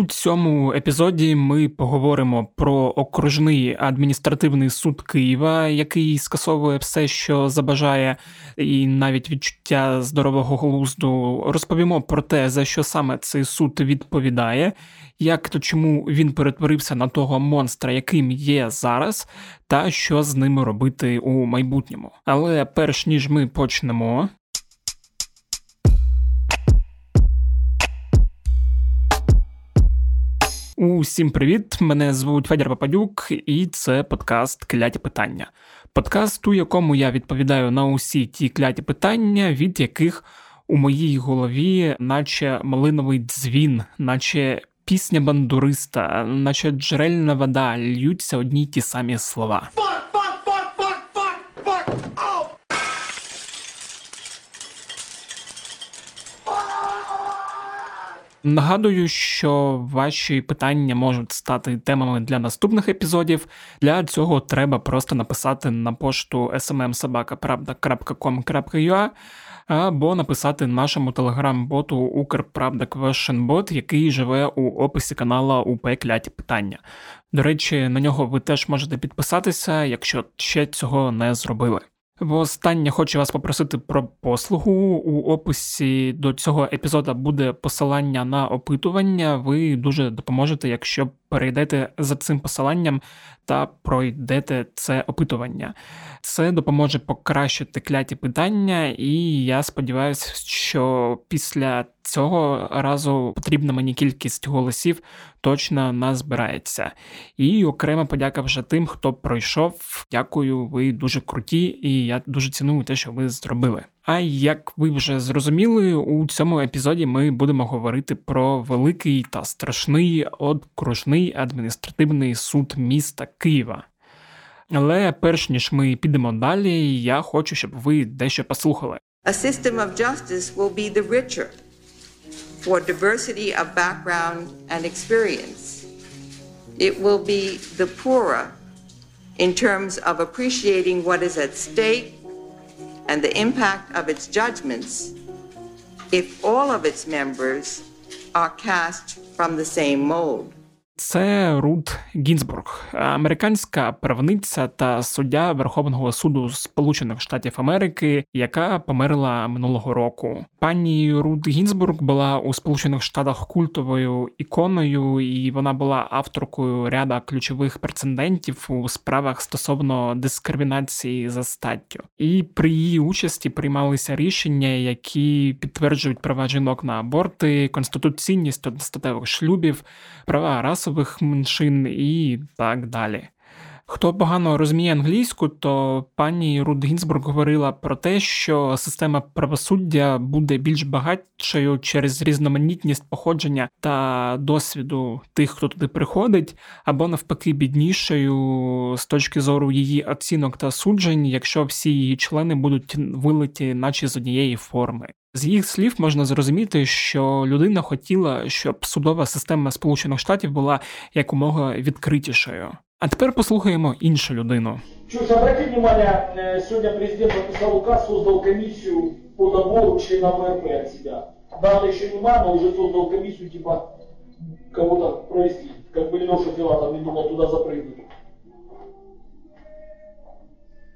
У цьому епізоді ми поговоримо про окружний адміністративний суд Києва, який скасовує все, що забажає, і навіть відчуття здорового глузду. Розповімо про те, за що саме цей суд відповідає, як то чому він перетворився на того монстра, яким є зараз, та що з ними робити у майбутньому. Але перш ніж ми почнемо, Усім привіт! Мене звуть Федір Пападюк, і це подкаст Кляті питання. Подкаст, у якому я відповідаю на усі ті кляті питання, від яких у моїй голові, наче малиновий дзвін, наче пісня бандуриста, наче джерельна вода, льються одні й ті самі слова. Нагадую, що ваші питання можуть стати темами для наступних епізодів. Для цього треба просто написати на пошту smmsobaka.pravda.com.ua або написати нашому телеграм-боту Укрправда Questionbot, який живе у описі канала УП Кляті Питання. До речі, на нього ви теж можете підписатися, якщо ще цього не зробили. Востаннє хочу вас попросити про послугу. У описі до цього епізоду буде посилання на опитування. Ви дуже допоможете, якщо перейдете за цим посиланням та пройдете це опитування. Це допоможе покращити кляті питання, і я сподіваюся, що після цього разу потрібна мені кількість голосів точно назбирається. І окрема подяка вже тим, хто пройшов. Дякую, ви дуже круті, і я дуже ціную те, що ви зробили. А як ви вже зрозуміли, у цьому епізоді ми будемо говорити про великий та страшний окружний адміністративний суд міста Києва. Але перш ніж ми підемо далі, я хочу, щоб ви дещо послухали. A system of justice will be the richer for diversity of background and experience. It will be the poorer in terms of appreciating what is at stake and the impact of its judgments if all of its members are cast from the same mold. Це Рут Гінзбург, американська правниця та суддя Верховного суду Сполучених Штатів Америки, яка померла минулого року. Пані Рут Гінзбург була у Сполучених Штатах культовою іконою, і вона була авторкою ряда ключових прецедентів у справах стосовно дискримінації за статтю. І при її участі приймалися рішення, які підтверджують права жінок на аборти, конституційність одностатевих шлюбів, права расових расових меншин і так далі. Хто погано розуміє англійську, то пані Руд Гінзбург говорила про те, що система правосуддя буде більш багатшою через різноманітність походження та досвіду тих, хто туди приходить, або навпаки біднішою з точки зору її оцінок та суджень, якщо всі її члени будуть вилиті, наче з однієї форми. З їх слів можна зрозуміти, що людина хотіла, щоб судова система Сполучених Штатів була якомога відкритішою. А тепер послухаємо іншу людину. Что ж, обратите внимание, э, сегодня президент подписал указ, создал комиссию по набору членов ВРП от себя. Да, еще не мало, уже создал комиссию, типа, кого-то провести. Как бы Леша Филатов не думал туда запрыгнуть.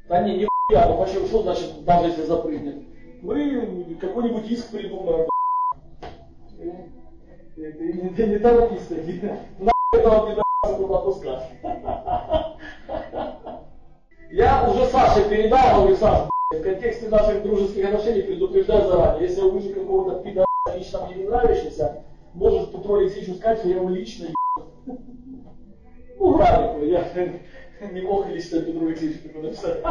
Да не, не хуя, ну почему, что значит, даже если запрыгнет? Мы какой-нибудь иск придумаем, Это не, не, не торопись, нахуй этого Пидораса туда пускать. Я уже Саше передал, говорю, Саш, в контексте наших дружеских отношений предупреждаю заранее. Если я увижу какого-то пидораса лично мне не нравящегося, может Петру Алексеевичу сказать, что я его лично ебал. Ну, я не мог лично Петру Алексеевичу написать.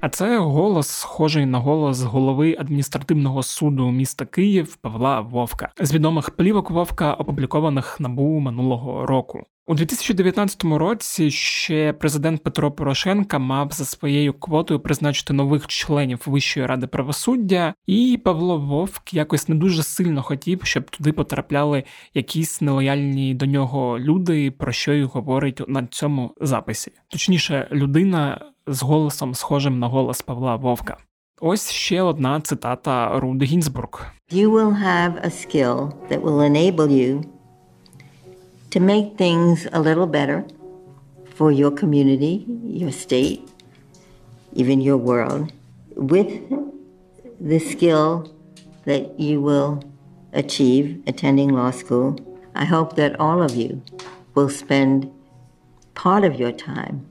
А це голос, схожий на голос голови адміністративного суду міста Київ Павла Вовка з відомих плівок Вовка, опублікованих набу минулого року. У 2019 році ще президент Петро Порошенка мав за своєю квотою призначити нових членів Вищої ради правосуддя, і Павло Вовк якось не дуже сильно хотів, щоб туди потрапляли якісь нелояльні до нього люди, про що й говорить на цьому записі. Точніше, людина з голосом, схожим на голос Павла Вовка. Ось ще одна цитата Руди Гінзбург. You will have a skill that will enable you to make things a little better for your community, your state, even your world, with the skill that you will achieve attending law school. I hope that all of you will spend part of your time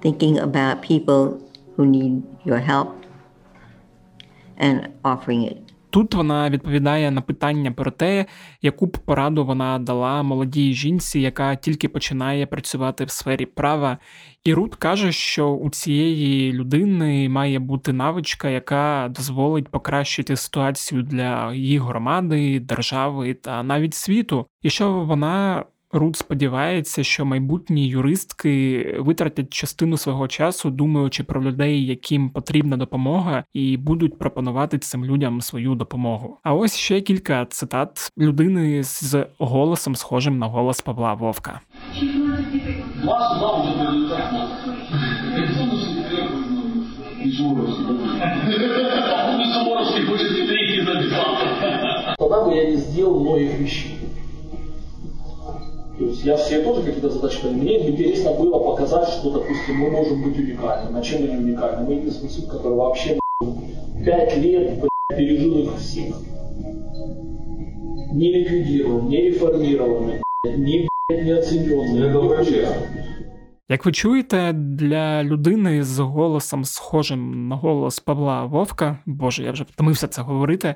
thinking about people who need your help and offering it. Тут вона відповідає на питання про те, яку б пораду вона дала молодій жінці, яка тільки починає працювати в сфері права. І Рут каже, що у цієї людини має бути навичка, яка дозволить покращити ситуацію для її громади, держави та навіть світу, і що вона Рут сподівається, що майбутні юристки витратять частину свого часу, думаючи про людей, яким потрібна допомога, і будуть пропонувати цим людям свою допомогу. А ось ще кілька цитат людини з голосом, схожим на голос Павла Вовка. Тогда бы я не сделал многих вещей. То есть я себе тоже какие-то задачи ставлю. Мне интересно было показать, что, допустим, мы можем быть уникальны. На чем мы не уникальны? Мы единственный суд, который вообще пять лет блядь, пережил их всех. Не ликвидирован, не реформирован, не, блядь, не оцененный. Як ви чуєте, для людини з голосом схожим на голос Павла Вовка, боже, я вже втомився це говорити.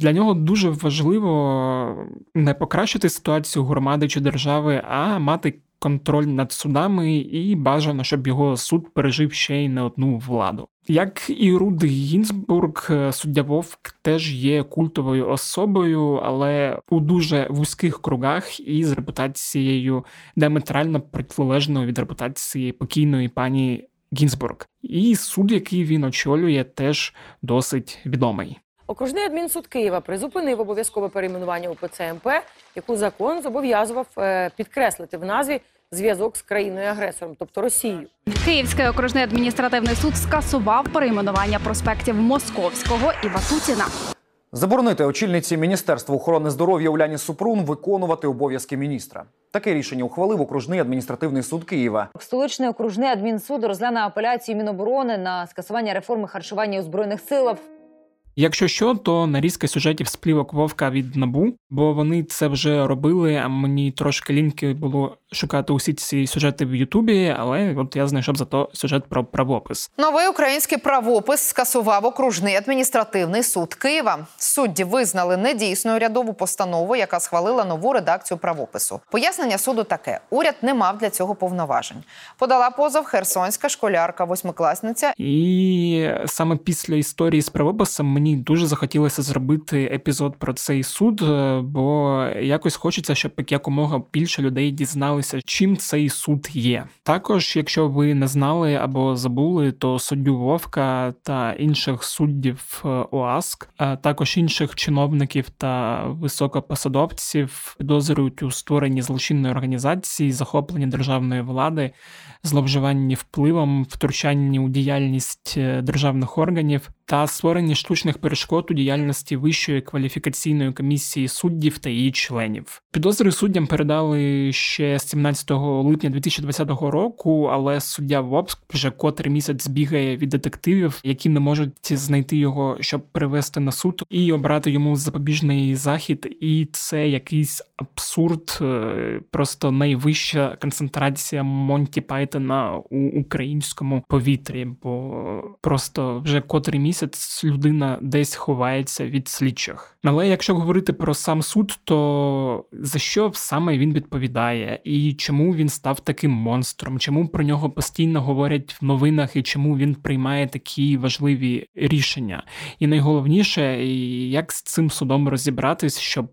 Для нього дуже важливо не покращити ситуацію громади чи держави, а мати контроль над судами і бажано, щоб його суд пережив ще й не одну владу. Як і Руди Гінзбург, суддя Вовк теж є культовою особою, але у дуже вузьких кругах і з репутацією диаметрально протилежною від репутації покійної пані Гінзбург. І суд, який він очолює, теж досить відомий. Окружний адмінсуд Києва призупинив обов'язкове перейменування УПЦ МП, яку закон зобов'язував е, підкреслити в назві зв'язок з країною-агресором, тобто Росією. Київський окружний адміністративний суд скасував перейменування проспектів Московського і Ватутіна. Заборонити очільниці Міністерства охорони здоров'я Уляні Супрун виконувати обов'язки міністра. Таке рішення ухвалив окружний адміністративний суд Києва. Столичний окружний адмінсуд розгляне апеляцію Міноборони на скасування реформи харчування у збройних силах. Якщо що, то нарізка сюжетів з плівок Вовка від набу, бо вони це вже робили. А мені трошки ліньки було шукати усі ці сюжети в Ютубі, але от я знайшов зато сюжет про правопис. Новий український правопис скасував окружний адміністративний суд Києва. Судді визнали недійсною рядову постанову, яка схвалила нову редакцію правопису. Пояснення суду таке: уряд не мав для цього повноважень. Подала позов херсонська школярка, восьмикласниця. І саме після історії з правописом мені дуже захотілося зробити епізод про цей суд, е, бо якось хочеться, щоб якомога більше людей дізналися, чим цей суд є. Також, якщо ви не знали або забули, то суддю Вовка та інших суддів е, ОАСК, а також інших чиновників та високопосадовців підозрюють у створенні злочинної організації, захопленні державної влади, зловживанні впливом, втручанні у діяльність е, державних органів та створенні штучних перешкод у діяльності Вищої кваліфікаційної комісії суддів та її членів. Підозри суддям передали ще 17 липня 2020 року, але суддя Вопск вже котрий місяць збігає від детективів, які не можуть знайти його, щоб привести на суд і обрати йому запобіжний захід. І це якийсь абсурд, е, просто найвища концентрація Монті Пайтона у українському повітрі, бо просто вже котрий місяць людина десь ховається від слідчих. Але якщо говорити про сам суд, то за що саме він відповідає, і чому він став таким монстром, чому про нього постійно говорять в новинах, і чому він приймає такі важливі рішення? І найголовніше, як з цим судом розібратись, щоб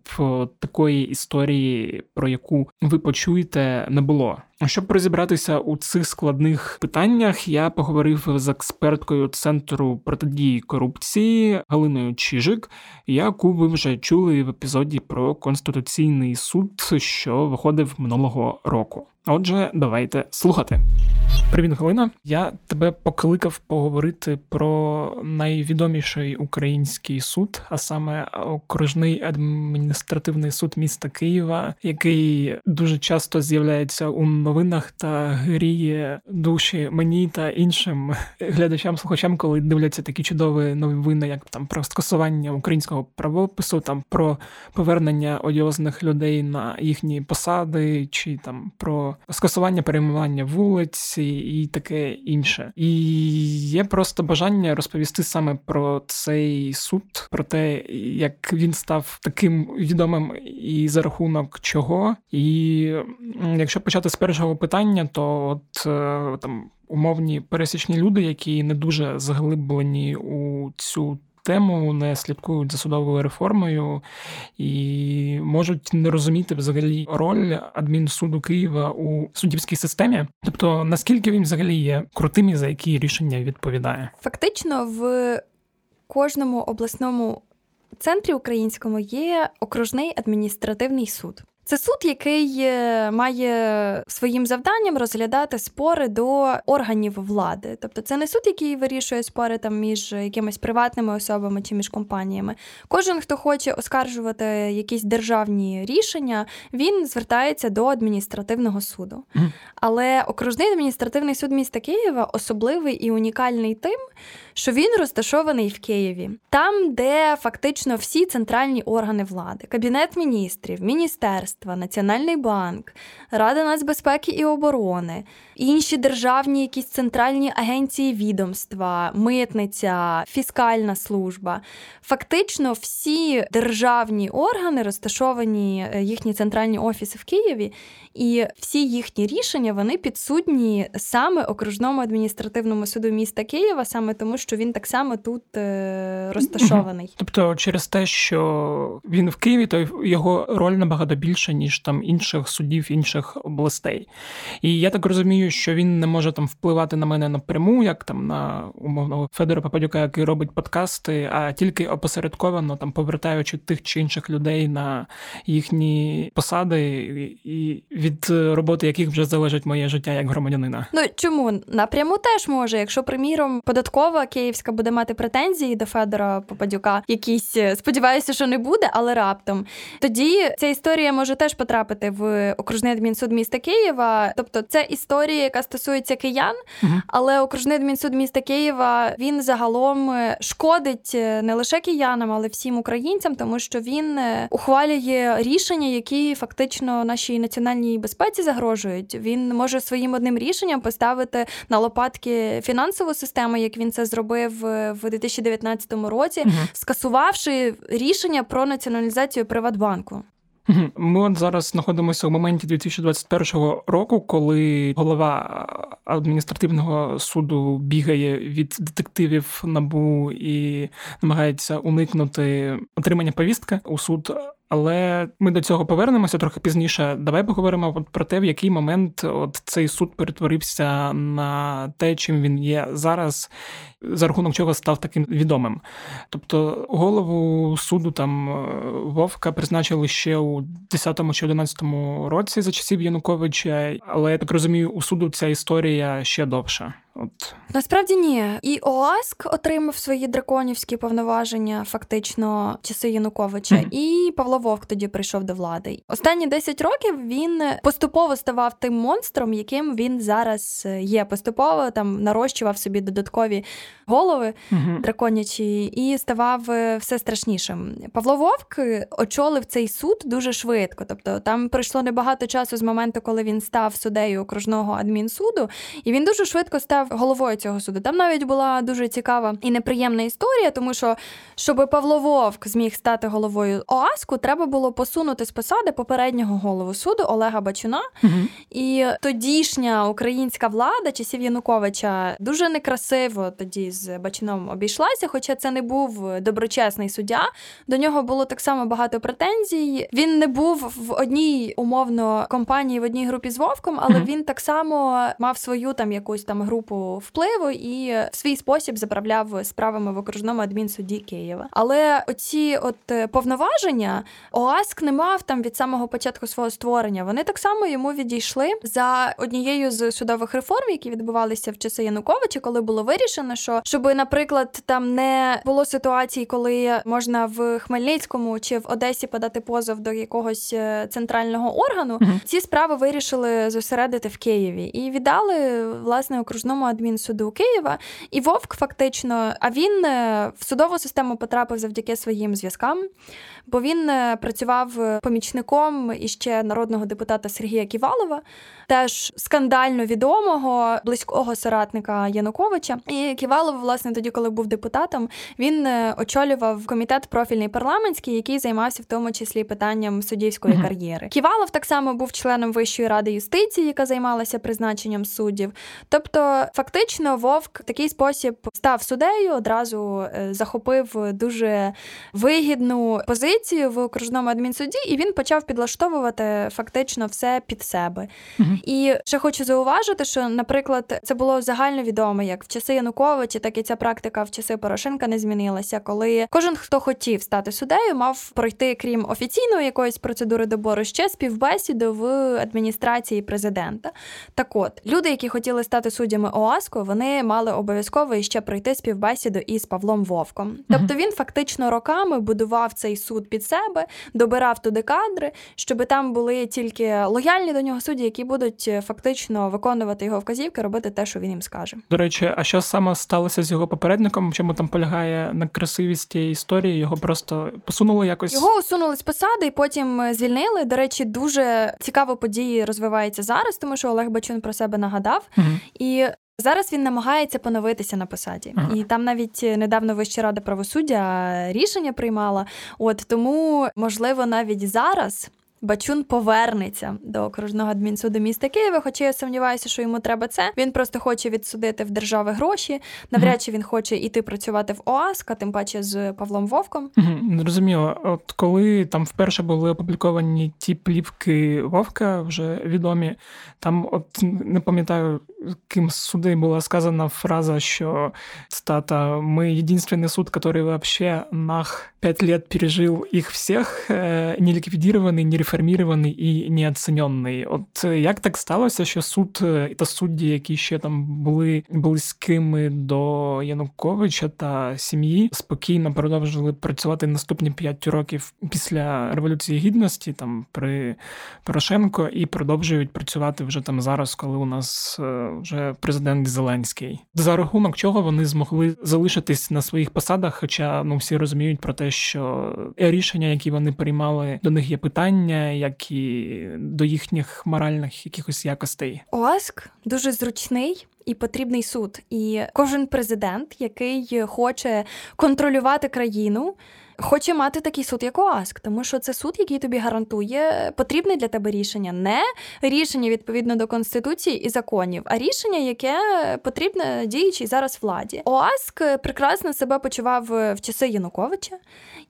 такої історії, про яку ви почуєте, не було. Щоб розібратися у цих складних питаннях, я поговорив з експерткою центру протидії корупції Галиною Чижик, яку ви вже чули в епізоді про конституційний суд, що виходив минулого року. Отже, давайте слухати. Привіт, Галина. Я тебе покликав поговорити про найвідоміший український суд, а саме окружний адміністративний суд міста Києва, який дуже часто з'являється у новинах та гріє душі мені та іншим глядачам-слухачам, коли дивляться такі чудові новини, як там про скасування українського правопису, там про повернення одіозних людей на їхні посади, чи там про скасування перейменування вулиць і таке інше. І є просто бажання розповісти саме про цей суд, про те, як він став таким відомим і за рахунок чого. І якщо почати з першого питання, то от е, там умовні пересічні люди, які не дуже заглиблені у цю тему, не слідкують за судовою реформою і можуть не розуміти взагалі роль адмінсуду Києва у суддівській системі. Тобто наскільки він взагалі є крутим і за які рішення відповідає? Фактично в кожному обласному центрі українському є окружний адміністративний суд. Це суд, який е, має своїм завданням розглядати спори до органів влади. Тобто це не суд, який вирішує спори там між якимись приватними особами чи між компаніями. Кожен, хто хоче оскаржувати якісь державні рішення, він звертається до адміністративного суду. Mm. Але окружний адміністративний суд міста Києва особливий і унікальний тим, що він розташований в Києві, там, де фактично всі центральні органи влади, кабінет міністрів, міністерства, Національний банк, Рада нацбезпеки і оборони, інші державні якісь центральні агенції відомства, митниця, фіскальна служба. Фактично, всі державні органи розташовані е, їхні центральні офіси в Києві, і всі їхні рішення вони підсудні саме окружному адміністративному суду міста Києва, саме тому, що він так само тут е, розташований. Тобто, через те, що він в Києві, то його роль набагато більша, ніж там інших судів інших областей. І я так розумію, що він не може там впливати на мене напряму, як там на умовного Федора Попадюка, який робить подкасти, а тільки опосередковано там повертаючи тих чи інших людей на їхні посади і від роботи яких вже залежить моє життя як громадянина. Ну чому напряму теж може, якщо приміром податкова київська буде мати претензії до Федора Попадюка, якісь сподіваюся, що не буде, але раптом тоді ця історія може теж потрапити в окружний адмінсуд міста Києва. Тобто, це історія, яка стосується киян, угу. але окружний адмінсуд міста Києва він загалом шкодить не лише киянам, але всім українцям, тому що він ухвалює рішення, які фактично нашій національній безпеці загрожують. Він може своїм одним рішенням поставити на лопатки фінансову систему, як він це зробив в 2019 році, угу. скасувавши рішення про націоналізацію Приватбанку. Ми от зараз знаходимося у моменті 2021 року, коли голова адміністративного суду бігає від детективів набу і намагається уникнути отримання повістки у суд. Але ми до цього повернемося трохи пізніше. Давай поговоримо про те, в який момент от цей суд перетворився на те, чим він є зараз, за рахунок чого став таким відомим. Тобто голову суду там е, Вовка призначили ще у 10-му чи 11-му році за часів Януковича, але я так розумію, у суду ця історія ще довша. От насправді ні, і ОАСК отримав свої драконівські повноваження, фактично часи Януковича, mm-hmm. і Павло Вовк тоді прийшов до влади. Останні 10 років він поступово ставав тим монстром, яким він зараз є. Поступово там нарощував собі додаткові голови mm-hmm. драконячі і ставав е, все страшнішим. Павло Вовк очолив цей суд дуже швидко. Тобто там пройшло небагато часу з моменту, коли він став суддею окружного адмінсуду, і він дуже швидко став головою цього суду. Там навіть була дуже цікава і неприємна історія, тому що щоб Павло Вовк зміг стати головою ОАСКу, треба було посунути з посади попереднього голову суду Олега Бачуна. Угу. І тодішня українська влада часів Януковича дуже некрасиво тоді з Бачуном обійшлася, хоча це не був доброчесний суддя. До нього було так само багато претензій. Він не був в одній умовно компанії в одній групі з Вовком, але угу. він так само мав свою там якусь там групу впливу і в свій спосіб заправляв справами в окружному адмінсуді Києва. Але оці от е, повноваження ОАСК не мав там від самого початку свого створення. Вони так само йому відійшли за однією з судових реформ, які відбувалися в часи Януковича, коли було вирішено, що щоб, наприклад, там не було ситуації, коли можна в Хмельницькому чи в Одесі подати позов до якогось е, центрального органу. Mm-hmm. Ці справи вирішили зосередити в Києві і віддали власне окружному адмінсуду Києва. І Вовк фактично, а він е, в судову систему потрапив завдяки своїм зв'язкам, бо він е, працював помічником іще народного депутата Сергія Ківалова, теж скандально відомого близького соратника Януковича. І Ківалов, власне, тоді, коли був депутатом, він е, очолював комітет профільний парламентський, який займався в тому числі питанням суддівської mm-hmm. кар'єри. Ківалов так само був членом Вищої ради юстиції, яка займалася призначенням суддів. Тобто, фактично, Вовк в такий спосіб став суддею, одразу е, захопив дуже вигідну позицію в окружному адмінсуді, і він почав підлаштовувати фактично все під себе. Mm-hmm. І ще хочу зауважити, що, наприклад, це було загально відомо, як в часи Януковича, так і ця практика в часи Порошенка не змінилася, коли кожен, хто хотів стати суддею, мав пройти, крім офіційної якоїсь процедури добору, ще співбесіду в адміністрації президента. Так от, люди, які хотіли стати суддями ОАСКО, вони мали обов'язково ще пройти співбесіду із Павлом Вовком. Тобто він фактично роками будував цей суд під себе, добирав туди кадри, щоб там були тільки лояльні до нього судді, які будуть е, фактично виконувати його вказівки, робити те, що він їм скаже. До речі, а що саме сталося з його попередником? Чому там полягає на красивість тієї історії? Його просто посунули якось його усунули з посади і потім е, звільнили. До речі, дуже цікаво події розвиваються зараз, тому що Олег Бачун про себе нагадав угу. і. Зараз він намагається поновитися на посаді, ага. і там навіть недавно Вища рада правосуддя рішення приймала. От тому, можливо, навіть зараз Бачун повернеться до окружного адмінсуду міста Києва, хоча я сумніваюся, що йому треба це. Він просто хоче відсудити в держави гроші. Навряд чи він хоче іти працювати в ОАСК, а тим паче з Павлом Вовком. Зрозуміло, от коли там вперше були опубліковані ті плівки Вовка, вже відомі. Там, от не пам'ятаю, ким суди була сказана фраза, що цитата, ми єдиний суд, який вообще нах п'ять лет пережив їх всіх, э, не ліквідірований, не реформірований і неоцінений. От е, як так сталося, що суд е, та судді, які ще там були близькими до Януковича та сім'ї, спокійно продовжили працювати наступні п'ять років після революції гідності, там при Порошенко, і продовжують працювати вже там зараз, коли у нас е, вже президент Зеленський. За рахунок чого вони змогли залишитись на своїх посадах, хоча ну всі розуміють про те, що рішення, які вони приймали, до них є питання як і до їхніх моральних якихось якостей. ОАСК дуже зручний. І потрібний суд, і кожен президент, який хоче контролювати країну, хоче мати такий суд, як ОАСК, тому що це суд, який тобі гарантує потрібне для тебе рішення, не рішення відповідно до конституції і законів, а рішення, яке потрібне діючій зараз владі. ОАСК прекрасно себе почував в часи Януковича.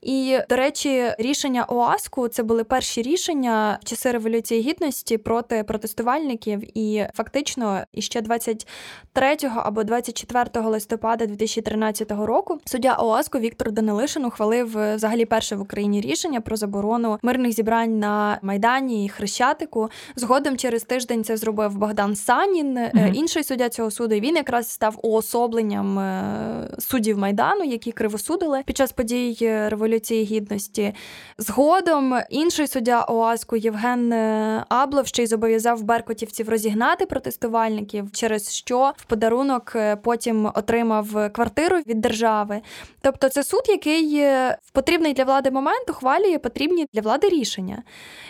І, до речі, рішення ОАСКу це були перші рішення в часи революції гідності проти протестувальників. І фактично, іще 23 або 24 листопада 2013 року суддя ОАСКу Віктор Данилишин ухвалив взагалі перше в Україні рішення про заборону мирних зібрань на майдані і Хрещатику. Згодом через тиждень це зробив Богдан Санін, mm-hmm. інший суддя цього суду. Він якраз став уособленням е, суддів майдану, які кривосудили під час подій революції революції гідності. Згодом інший суддя ОАСКу Євген е, Аблов ще й зобов'язав беркутівців розігнати протестувальників, через що в подарунок е, потім отримав квартиру від держави. Тобто, це суд, який е, в потрібний для влади момент ухвалює потрібні для влади рішення.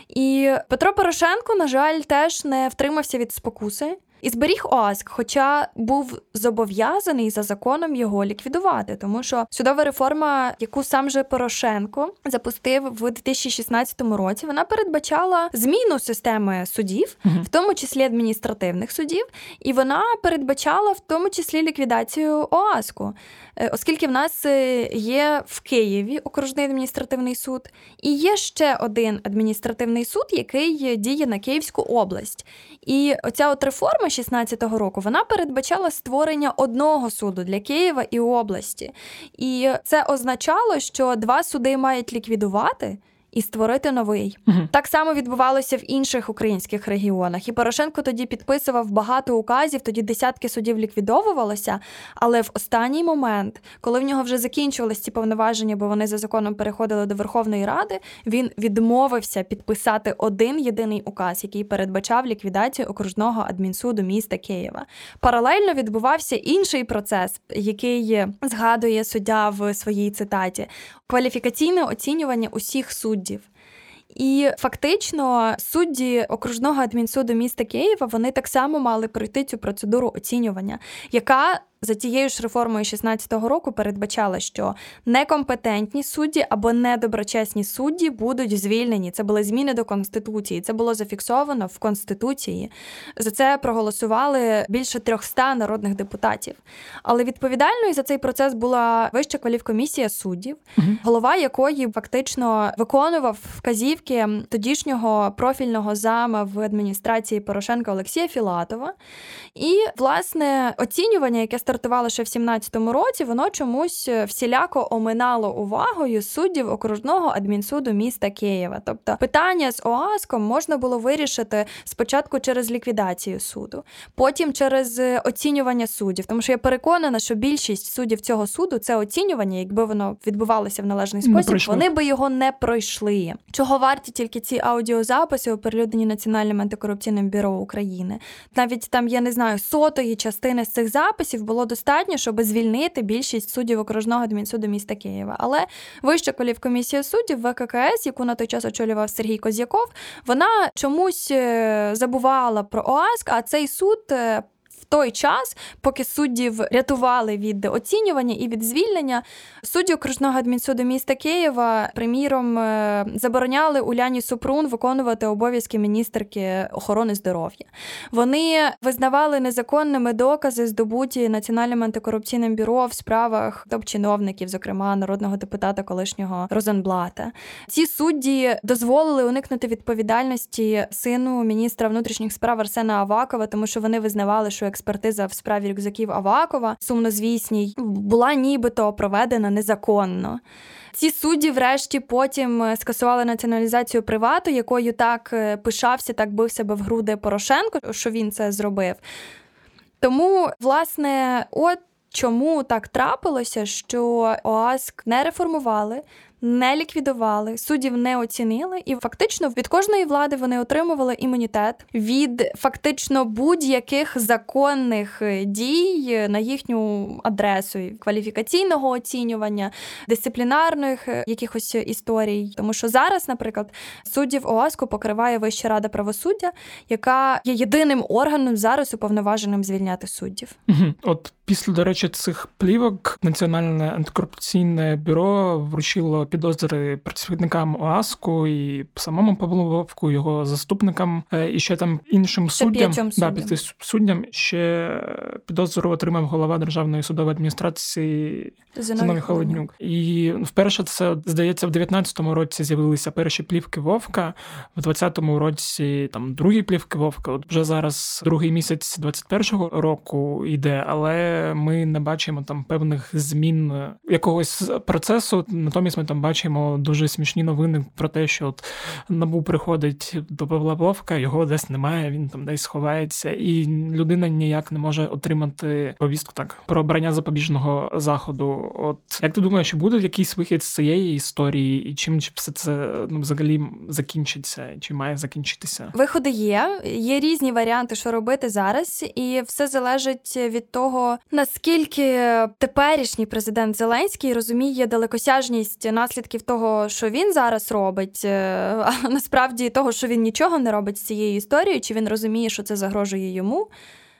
І Петро Порошенко, на жаль, теж не втримався від спокуси. І зберіг ОАСК, хоча був зобов'язаний за законом його ліквідувати, тому що судова реформа, яку сам же Порошенко запустив в 2016 році, вона передбачала зміну системи судів, uh в тому числі адміністративних судів, і вона передбачала в тому числі ліквідацію ОАСКу. Е, оскільки в нас е, є в Києві окружний адміністративний суд, і є ще один адміністративний суд, який діє на Київську область. І оця от реформа 16-го року вона передбачала створення одного суду для Києва і області, і це означало, що два суди мають ліквідувати і створити новий. Угу. Так само відбувалося в інших українських регіонах. І Порошенко тоді підписував багато указів, тоді десятки судів ліквідовувалося. Але в останній момент, коли в нього вже закінчувалися ці повноваження, бо вони за законом переходили до Верховної Ради, він відмовився підписати один єдиний указ, який передбачав ліквідацію окружного адмінсуду міста Києва. Паралельно відбувався інший процес, який згадує суддя в своїй цитаті: кваліфікаційне оцінювання усіх суддів. І фактично судді окружного адмінсуду міста Києва вони так само мали пройти цю процедуру оцінювання, яка за тією ж реформою 16-го року передбачала, що некомпетентні судді або недоброчесні судді будуть звільнені. Це були зміни до конституції. Це було зафіксовано в конституції. За це проголосували більше 300 народних депутатів. Але відповідальною за цей процес була вища кваліфкомісія суддів, голова якої фактично виконував вказівки тодішнього профільного зама в адміністрації Порошенка Олексія Філатова. І власне оцінювання, яке стартувало ще в 17-му році, воно чомусь е, всіляко оминало увагою суддів окружного адмінсуду міста Києва. Тобто питання з ОАСКом можна було вирішити спочатку через ліквідацію суду, потім через е, оцінювання суддів. Тому що я переконана, що більшість суддів цього суду це оцінювання, якби воно відбувалося в належний спосіб, вони би його не пройшли. Чого варті тільки ці аудіозаписи, оприлюднені Національним антикорупційним бюро України? Навіть там я не знаю сотої частини з цих записів було було достатньо, щоб звільнити більшість суддів окружного адмінсуду міста Києва. Але вища кваліфкомісія суддів ВККС, яку на той час очолював Сергій Козяков, вона чомусь е, забувала про ОАСК, а цей суд е, той час, поки суддів рятували від оцінювання і від звільнення, судді окружного адмінсуду міста Києва, приміром, е, забороняли Уляні Супрун виконувати обов'язки міністерки охорони здоров'я. Вони визнавали незаконними докази, здобуті Національним антикорупційним бюро в справах топ-чиновників, зокрема народного депутата колишнього Розенблата. Ці судді дозволили уникнути відповідальності сину міністра внутрішніх справ Арсена Авакова, тому що вони визнавали, що експертиза в справі рюкзаків Авакова, сумнозвісній, була нібито проведена незаконно. Ці судді, врешті, потім е, скасували націоналізацію привату, якою так е, пишався, так бив себе в груди Порошенко, що він це зробив. Тому, власне, от чому так трапилося, що ОАСК не реформували, не ліквідували, суддів не оцінили, і фактично від кожної влади вони отримували імунітет від фактично будь-яких законних е, дій на їхню адресу кваліфікаційного оцінювання, дисциплінарних е, якихось історій. Тому що зараз, наприклад, суддів ОАСКу покриває Вища рада правосуддя, яка є єдиним органом зараз уповноваженим звільняти суддів. От після до речі, цих плівок Національне антикорупційне бюро вручило підозри працівникам ОАСКу і самому Павлу Вовку, його заступникам, е, і ще там іншим ще суддям суддям. Да, суддям ще підозру отримав голова державної судової адміністрації Зиновій Холоднюк. І вперше це здається в 19-му році з'явилися перші плівки Вовка, в 20-му році там другі плівки Вовка. От вже зараз другий місяць 21-го року йде, але ми не бачимо там певних змін якогось процесу. Натомість ми там бачимо дуже смішні новини про те, що от набу приходить до Павла Вовка, його десь немає, він там десь ховається, і людина ніяк не може отримати повістку так про обрання запобіжного заходу. От як ти думаєш, буде якийсь вихід з цієї історії, і чим все це ну взагалі закінчиться, чи має закінчитися? Виходи є, є різні варіанти, що робити зараз, і все залежить від того наскільки теперішній президент Зеленський розуміє далекосяжність наслідків того, що він зараз робить, е, а насправді того, що він нічого не робить з цією історією, чи він розуміє, що це загрожує йому.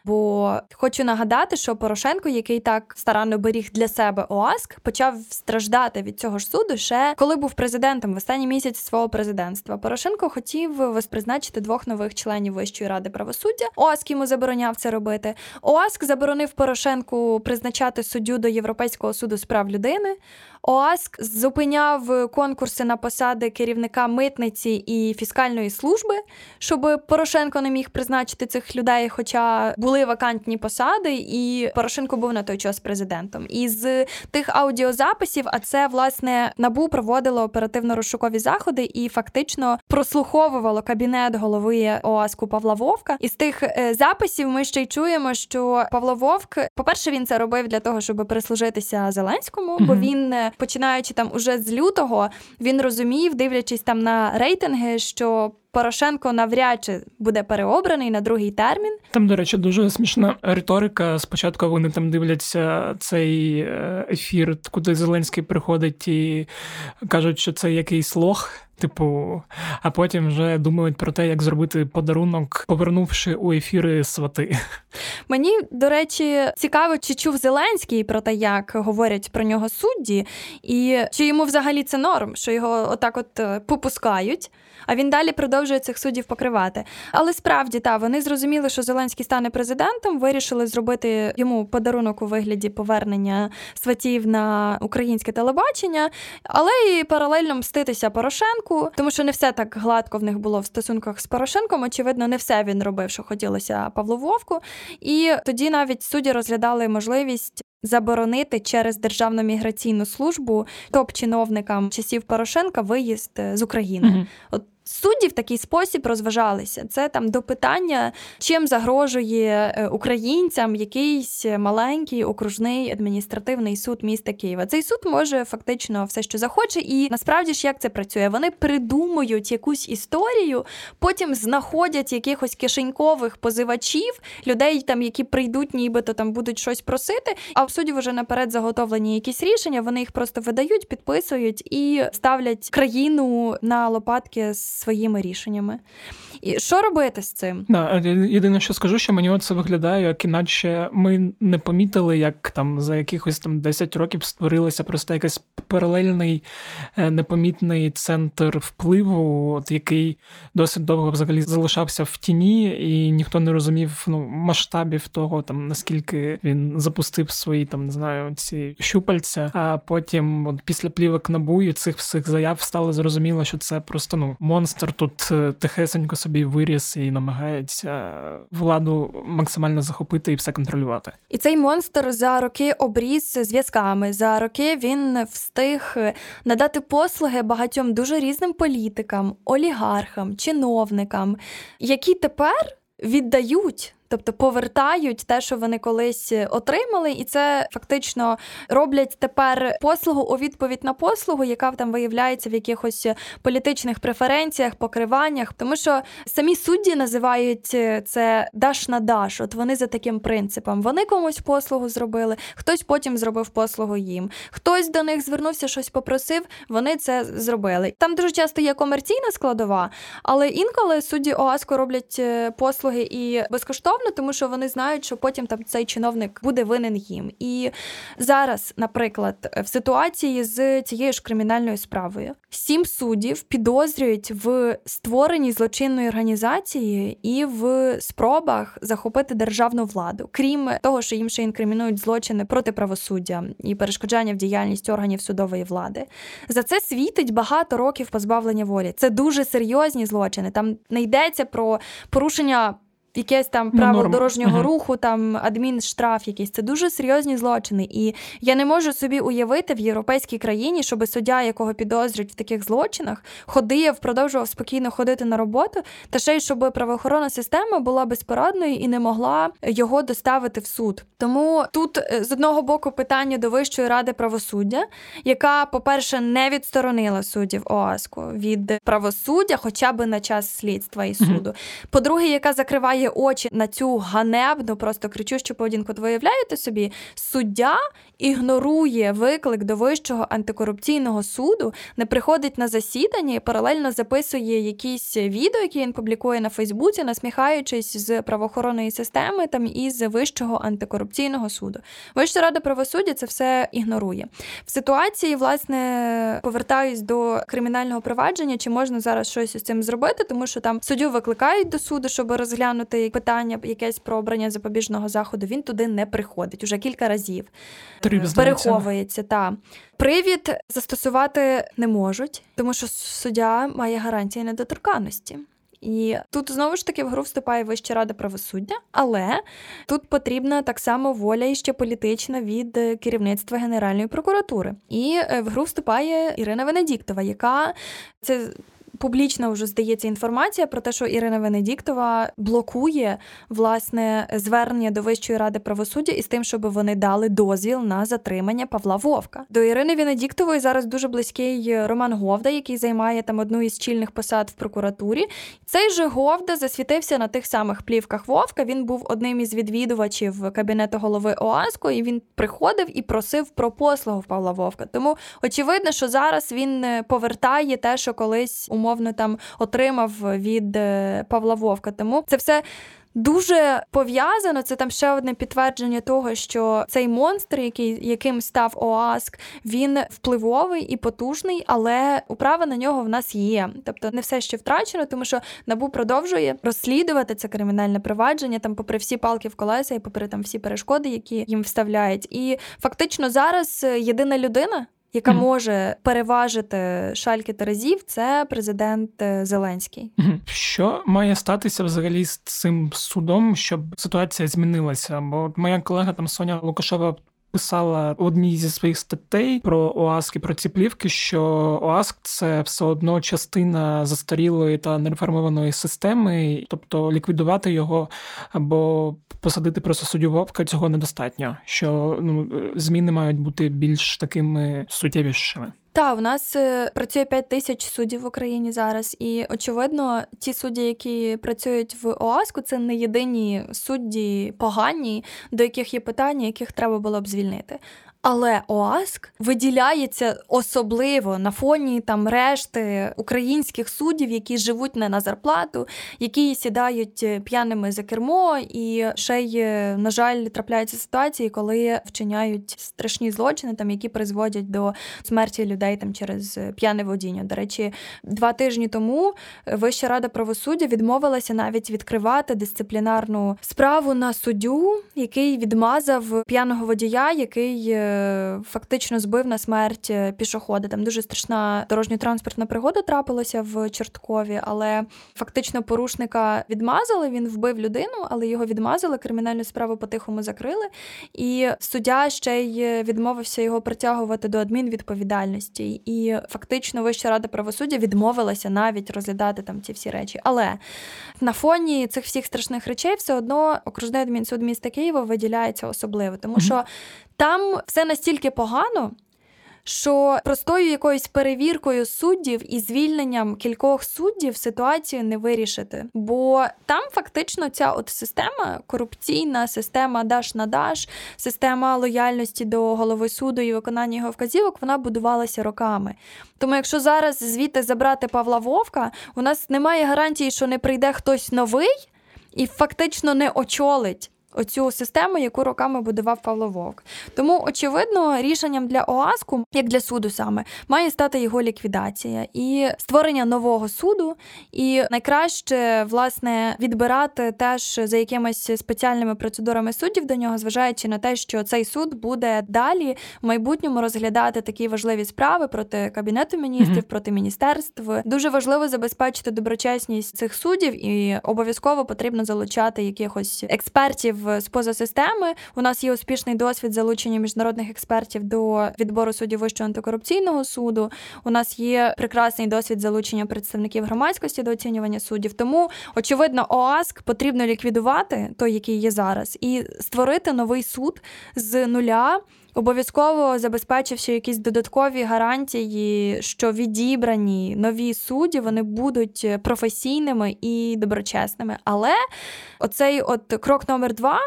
Бо хочу нагадати, що Порошенко, який так старанно беріг для себе ОАСК, почав страждати від цього ж суду ще коли був президентом в останній місяць свого президентства. Порошенко хотів воспризначити двох нових членів Вищої ради правосуддя. ОАСК йому забороняв це робити. ОАСК заборонив Порошенку призначати суддю до Європейського суду з прав людини. ОАСК зупиняв конкурси на посади керівника митниці і фіскальної служби, щоб Порошенко не міг призначити цих людей, хоча були вакантні посади, і Порошенко був на той час президентом. І з тих аудіозаписів, а це власне набу проводило оперативно-розшукові заходи і фактично прослуховувало кабінет голови ОАСКу Павла Вовка. І з тих е, записів ми ще й чуємо, що Павло Вовк, по-перше, він це робив для того, щоб прислужитися Зеленському, бо він е, починаючи там уже з лютого, він розумів, дивлячись там на рейтинги, що. Порошенко навряд чи буде переобраний на другий термін. Там, до речі, дуже смішна риторика. Спочатку вони там дивляться цей е, ефір, куди Зеленський приходить і кажуть, що це якийсь лох. Типу, а потім вже думають про те, як зробити подарунок, повернувши у ефіри свати. Мені, до речі, цікаво, чи чув Зеленський про те, як говорять про нього судді, і чи йому взагалі це норм, що його отак от е, попускають а він далі продовжує цих суддів покривати. Але справді та вони зрозуміли, що Зеленський стане президентом, вирішили зробити йому подарунок у вигляді повернення сватів на українське телебачення, але і паралельно мститися Порошенку, тому що не все так гладко в них було в стосунках з Порошенком. Очевидно, не все він робив, що хотілося Павлу Вовку. І тоді навіть судді розглядали можливість. Заборонити через державну міграційну службу топ-чиновникам часів Порошенка виїзд з України. Mm-hmm. От Судді в такий спосіб розважалися. Це там до питання, чим загрожує е, українцям якийсь маленький окружний адміністративний суд міста Києва. Цей суд може фактично все, що захоче, і насправді ж як це працює? Вони придумують якусь історію, потім знаходять якихось кишенькових позивачів, людей, там, які прийдуть, нібито там будуть щось просити. А в суді вже наперед заготовлені якісь рішення. Вони їх просто видають, підписують і ставлять країну на лопатки з своїми рішеннями. І що робити з цим? Да, Єдине, що скажу, що мені це виглядає, як іначе ми не помітили, як там за якихось там 10 років створилося просто якийсь паралельний е, непомітний центр впливу, от який досить довго взагалі залишався в тіні, і ніхто не розумів ну, масштабів того, там наскільки він запустив свої там не знаю ці щупальця. А потім, от після плівок набу і цих всіх заяв стало зрозуміло, що це просто ну монстр тут е, тихесенько собі виріс і намагається владу максимально захопити і все контролювати. І цей монстр за роки обріз зв'язками. За роки він встиг надати послуги багатьом дуже різним політикам, олігархам, чиновникам, які тепер віддають тобто повертають те, що вони колись отримали, і це фактично роблять тепер послугу у відповідь на послугу, яка там виявляється в якихось політичних преференціях, покриваннях, тому що самі судді називають це даш на даш. От вони за таким принципом. Вони комусь послугу зробили, хтось потім зробив послугу їм. Хтось до них звернувся, щось попросив. Вони це зробили. Там дуже часто є комерційна складова, але інколи судді ОАСКО роблять е, послуги і безкоштовно безумовно, тому що вони знають, що потім там цей чиновник буде винен їм. І зараз, наприклад, в ситуації з цією ж кримінальною справою сім суддів підозрюють в створенні злочинної організації і в спробах захопити державну владу, крім того, що їм ще інкримінують злочини проти правосуддя і перешкоджання в діяльність органів судової влади. За це світить багато років позбавлення волі. Це дуже серйозні злочини. Там не йдеться про порушення якесь там ну, право дорожнього uh-huh. руху, там адмінштраф, якийсь це дуже серйозні злочини. І я не можу собі уявити в європейській країні, щоб суддя, якого підозрюють в таких злочинах, ходив, продовжував спокійно ходити на роботу, та ще й щоб правоохоронна система була безпорадною і не могла його доставити в суд. Тому тут е, з одного боку питання до Вищої ради правосуддя, яка, по-перше, не відсторонила суддів ОАСКу від правосуддя, хоча б на час слідства і суду. По-друге, яка закриває очі на цю ганебну, просто кричущу поведінку. То виявляєте собі, суддя ігнорує виклик до вищого антикорупційного суду, не приходить на засідання і паралельно записує якісь відео, які він публікує на Фейсбуці, насміхаючись з правоохоронної системи там і з вищого антикорупційного суду. Вища рада правосуддя це все ігнорує. В ситуації, власне, повертаюсь до кримінального провадження, чи можна зараз щось із цим зробити, тому що там суддю викликають до суду, щоб розглянути питання якесь про обрання запобіжного заходу. Він туди не приходить уже кілька разів. Переховується та привід застосувати не можуть, тому що суддя має гарантії недоторканності. І тут знову ж таки в гру вступає Вища рада правосуддя, але тут потрібна так само воля і ще політична від керівництва Генеральної прокуратури. І е, в гру вступає Ірина Венедіктова, яка це публічна вже здається інформація про те, що Ірина Венедіктова блокує власне звернення до Вищої ради правосуддя із тим, щоб вони дали дозвіл на затримання Павла Вовка. До Ірини Венедіктової зараз дуже близький Роман Говда, який займає там одну із чільних посад в прокуратурі. Цей же Говда засвітився на тих самих плівках Вовка. Він був одним із відвідувачів кабінету голови ОАСКО, і він приходив і просив про послугу Павла Вовка. Тому очевидно, що зараз він е, повертає те, що колись умовно умовно там отримав від е, Павла Вовка. Тому це все. Дуже пов'язано, це там ще одне підтвердження того, що цей монстр, який яким став ОАСК, він впливовий і потужний, але управа на нього в нас є. Тобто не все ще втрачено, тому що набу продовжує розслідувати це кримінальне провадження, там, попри всі палки в колеса і попри там всі перешкоди, які їм вставляють. І фактично зараз е, єдина людина яка mm-hmm. може переважити шальки Терезів, це президент е, Зеленський. Mm-hmm. Що має статися взагалі з цим судом, щоб ситуація змінилася? Бо моя колега там Соня Лукашова писала в одній зі своїх статей про ОАСК і про ці плівки, що ОАСК це все одно частина застарілої та нереформованої системи, тобто ліквідувати його або посадити просто суддю Вовка цього недостатньо. Що ну зміни мають бути більш такими суттєвішими. Та у нас е, працює 5 тисяч суддів в Україні зараз, і очевидно, ті судді, які працюють в ОАСКу, це не єдині судді погані, до яких є питання, яких треба було б звільнити. Але ОАСК виділяється особливо на фоні там решти українських суддів, які живуть не на зарплату, які сідають е, п'яними за кермо, і ще й, е, на жаль, трапляються ситуації, коли вчиняють страшні злочини, там які призводять до смерті людей там через е, п'яне водіння. До речі, два тижні тому Вища рада правосуддя відмовилася навіть відкривати дисциплінарну справу на суддю, який відмазав п'яного водія, який фактично збив на смерть е, пішохода. Там дуже страшна дорожньо-транспортна пригода трапилася в Чорткові, але фактично порушника відмазали. Він вбив людину, але його відмазали. Кримінальну справу по-тихому закрили. І суддя ще й відмовився його притягувати до адмінвідповідальності. І фактично Вища рада правосуддя відмовилася навіть розглядати там ці всі речі. Але на фоні цих всіх страшних речей все одно окружний адмінсуд міста Києва виділяється особливо, тому що там все настільки погано. Що простою якоюсь перевіркою суддів і звільненням кількох суддів ситуацію не вирішити. Бо там фактично ця от система корупційна, система даш на даш, система лояльності до голови суду і виконання його вказівок, вона будувалася роками. Тому, якщо зараз звідти забрати Павла Вовка, у нас немає гарантії, що не прийде хтось новий і фактично не очолить оцю систему, яку роками будував Павло Вовк. Тому, очевидно, рішенням для ОАСКу, як для суду саме, має стати його ліквідація і створення нового суду. І найкраще власне відбирати теж за якимись спеціальними процедурами суддів до нього, зважаючи на те, що цей суд буде далі в майбутньому розглядати такі важливі справи проти кабінету міністрів, mm-hmm. проти міністерств. Дуже важливо забезпечити доброчесність цих суддів, і обов'язково потрібно залучати якихось експертів з поза системи. У нас є успішний досвід залучення міжнародних експертів до відбору суддів Вищого антикорупційного суду. У нас є прекрасний досвід залучення представників громадськості до оцінювання суддів. Тому, очевидно, ОАСК потрібно ліквідувати той, який є зараз, і створити новий суд з нуля обов'язково забезпечивши якісь додаткові гарантії, що відібрані нові судді вони будуть професійними і доброчесними. Але оцей от крок номер два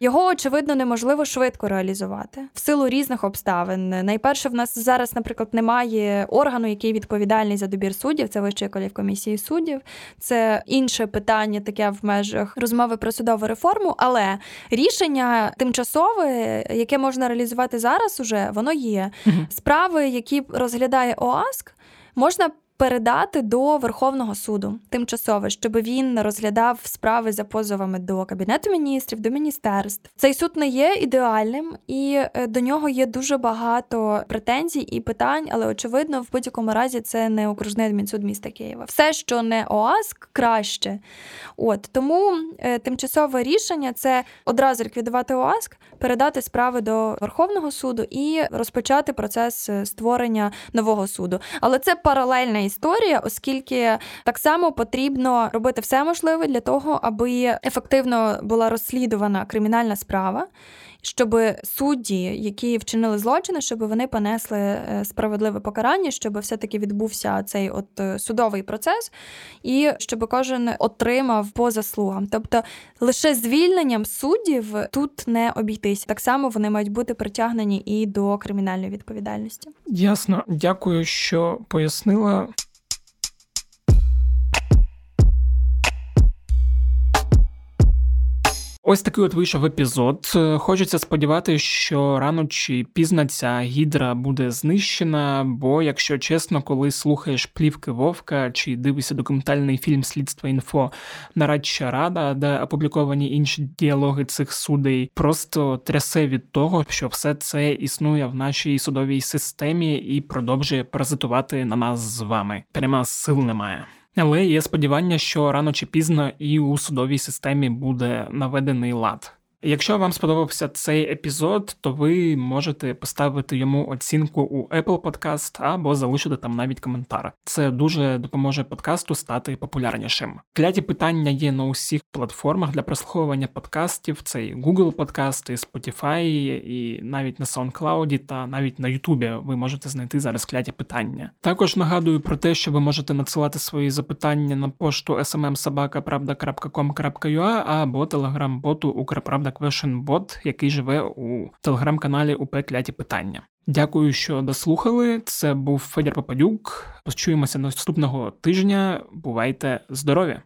його очевидно неможливо швидко реалізувати в силу різних обставин. Найперше, в нас зараз, наприклад, немає органу, який відповідальний за добір суддів. Це Вищої комісії суддів. Це інше питання, таке в межах розмови про судову реформу. Але рішення тимчасове, яке можна реалізувати зараз, уже воно є. Справи, які розглядає ОАСК, можна передати до Верховного суду тимчасово, щоб він розглядав справи за позовами до кабінету міністрів, до міністерств. Цей суд не є ідеальним, і е, до нього є дуже багато претензій і питань, але очевидно, в будь-якому разі це не окружний адмінсуд міста Києва. Все, що не ОАСК, краще. От тому е, тимчасове рішення це одразу ліквідувати ОАСК, передати справи до Верховного суду і розпочати процес е, створення нового суду. Але це паралельна історія, оскільки так само потрібно робити все можливе для того, аби ефективно була розслідувана кримінальна справа щоб судді, які вчинили злочини, щоб вони понесли е, справедливе покарання, щоб все-таки відбувся цей от е, судовий процес, і щоб кожен отримав по заслугам. Тобто лише звільненням суддів тут не обійтись. Так само вони мають бути притягнені і до кримінальної відповідальності. Ясно, дякую, що пояснила. Ось такий от вийшов епізод. Хочеться сподіватися, що рано чи пізно ця гідра буде знищена. Бо, якщо чесно, коли слухаєш плівки Вовка чи дивишся документальний фільм Слідство інфо Нарадча Рада, де опубліковані інші діалоги цих судей, просто трясе від того, що все це існує в нашій судовій системі і продовжує паразитувати на нас з вами. Прямо сил немає. Але є сподівання, що рано чи пізно і у судовій системі буде наведений лад. Якщо вам сподобався цей епізод, то ви можете поставити йому оцінку у Apple Podcast або залишити там навіть коментар. Це дуже допоможе подкасту стати популярнішим. Кляті питання є на усіх платформах для прослуховування подкастів: це і Google подкасти, Spotify, і навіть на SoundCloud, та навіть на YouTube ви можете знайти зараз кляті питання. Також нагадую про те, що ви можете надсилати свої запитання на пошту smmsobaka.pravda.com.ua або телеграм-боту Укрправда Question Bot, який живе у телеграм-каналі УП Кляті Питання. Дякую, що дослухали. Це був Федір Попадюк. Почуємося наступного тижня. Бувайте здорові!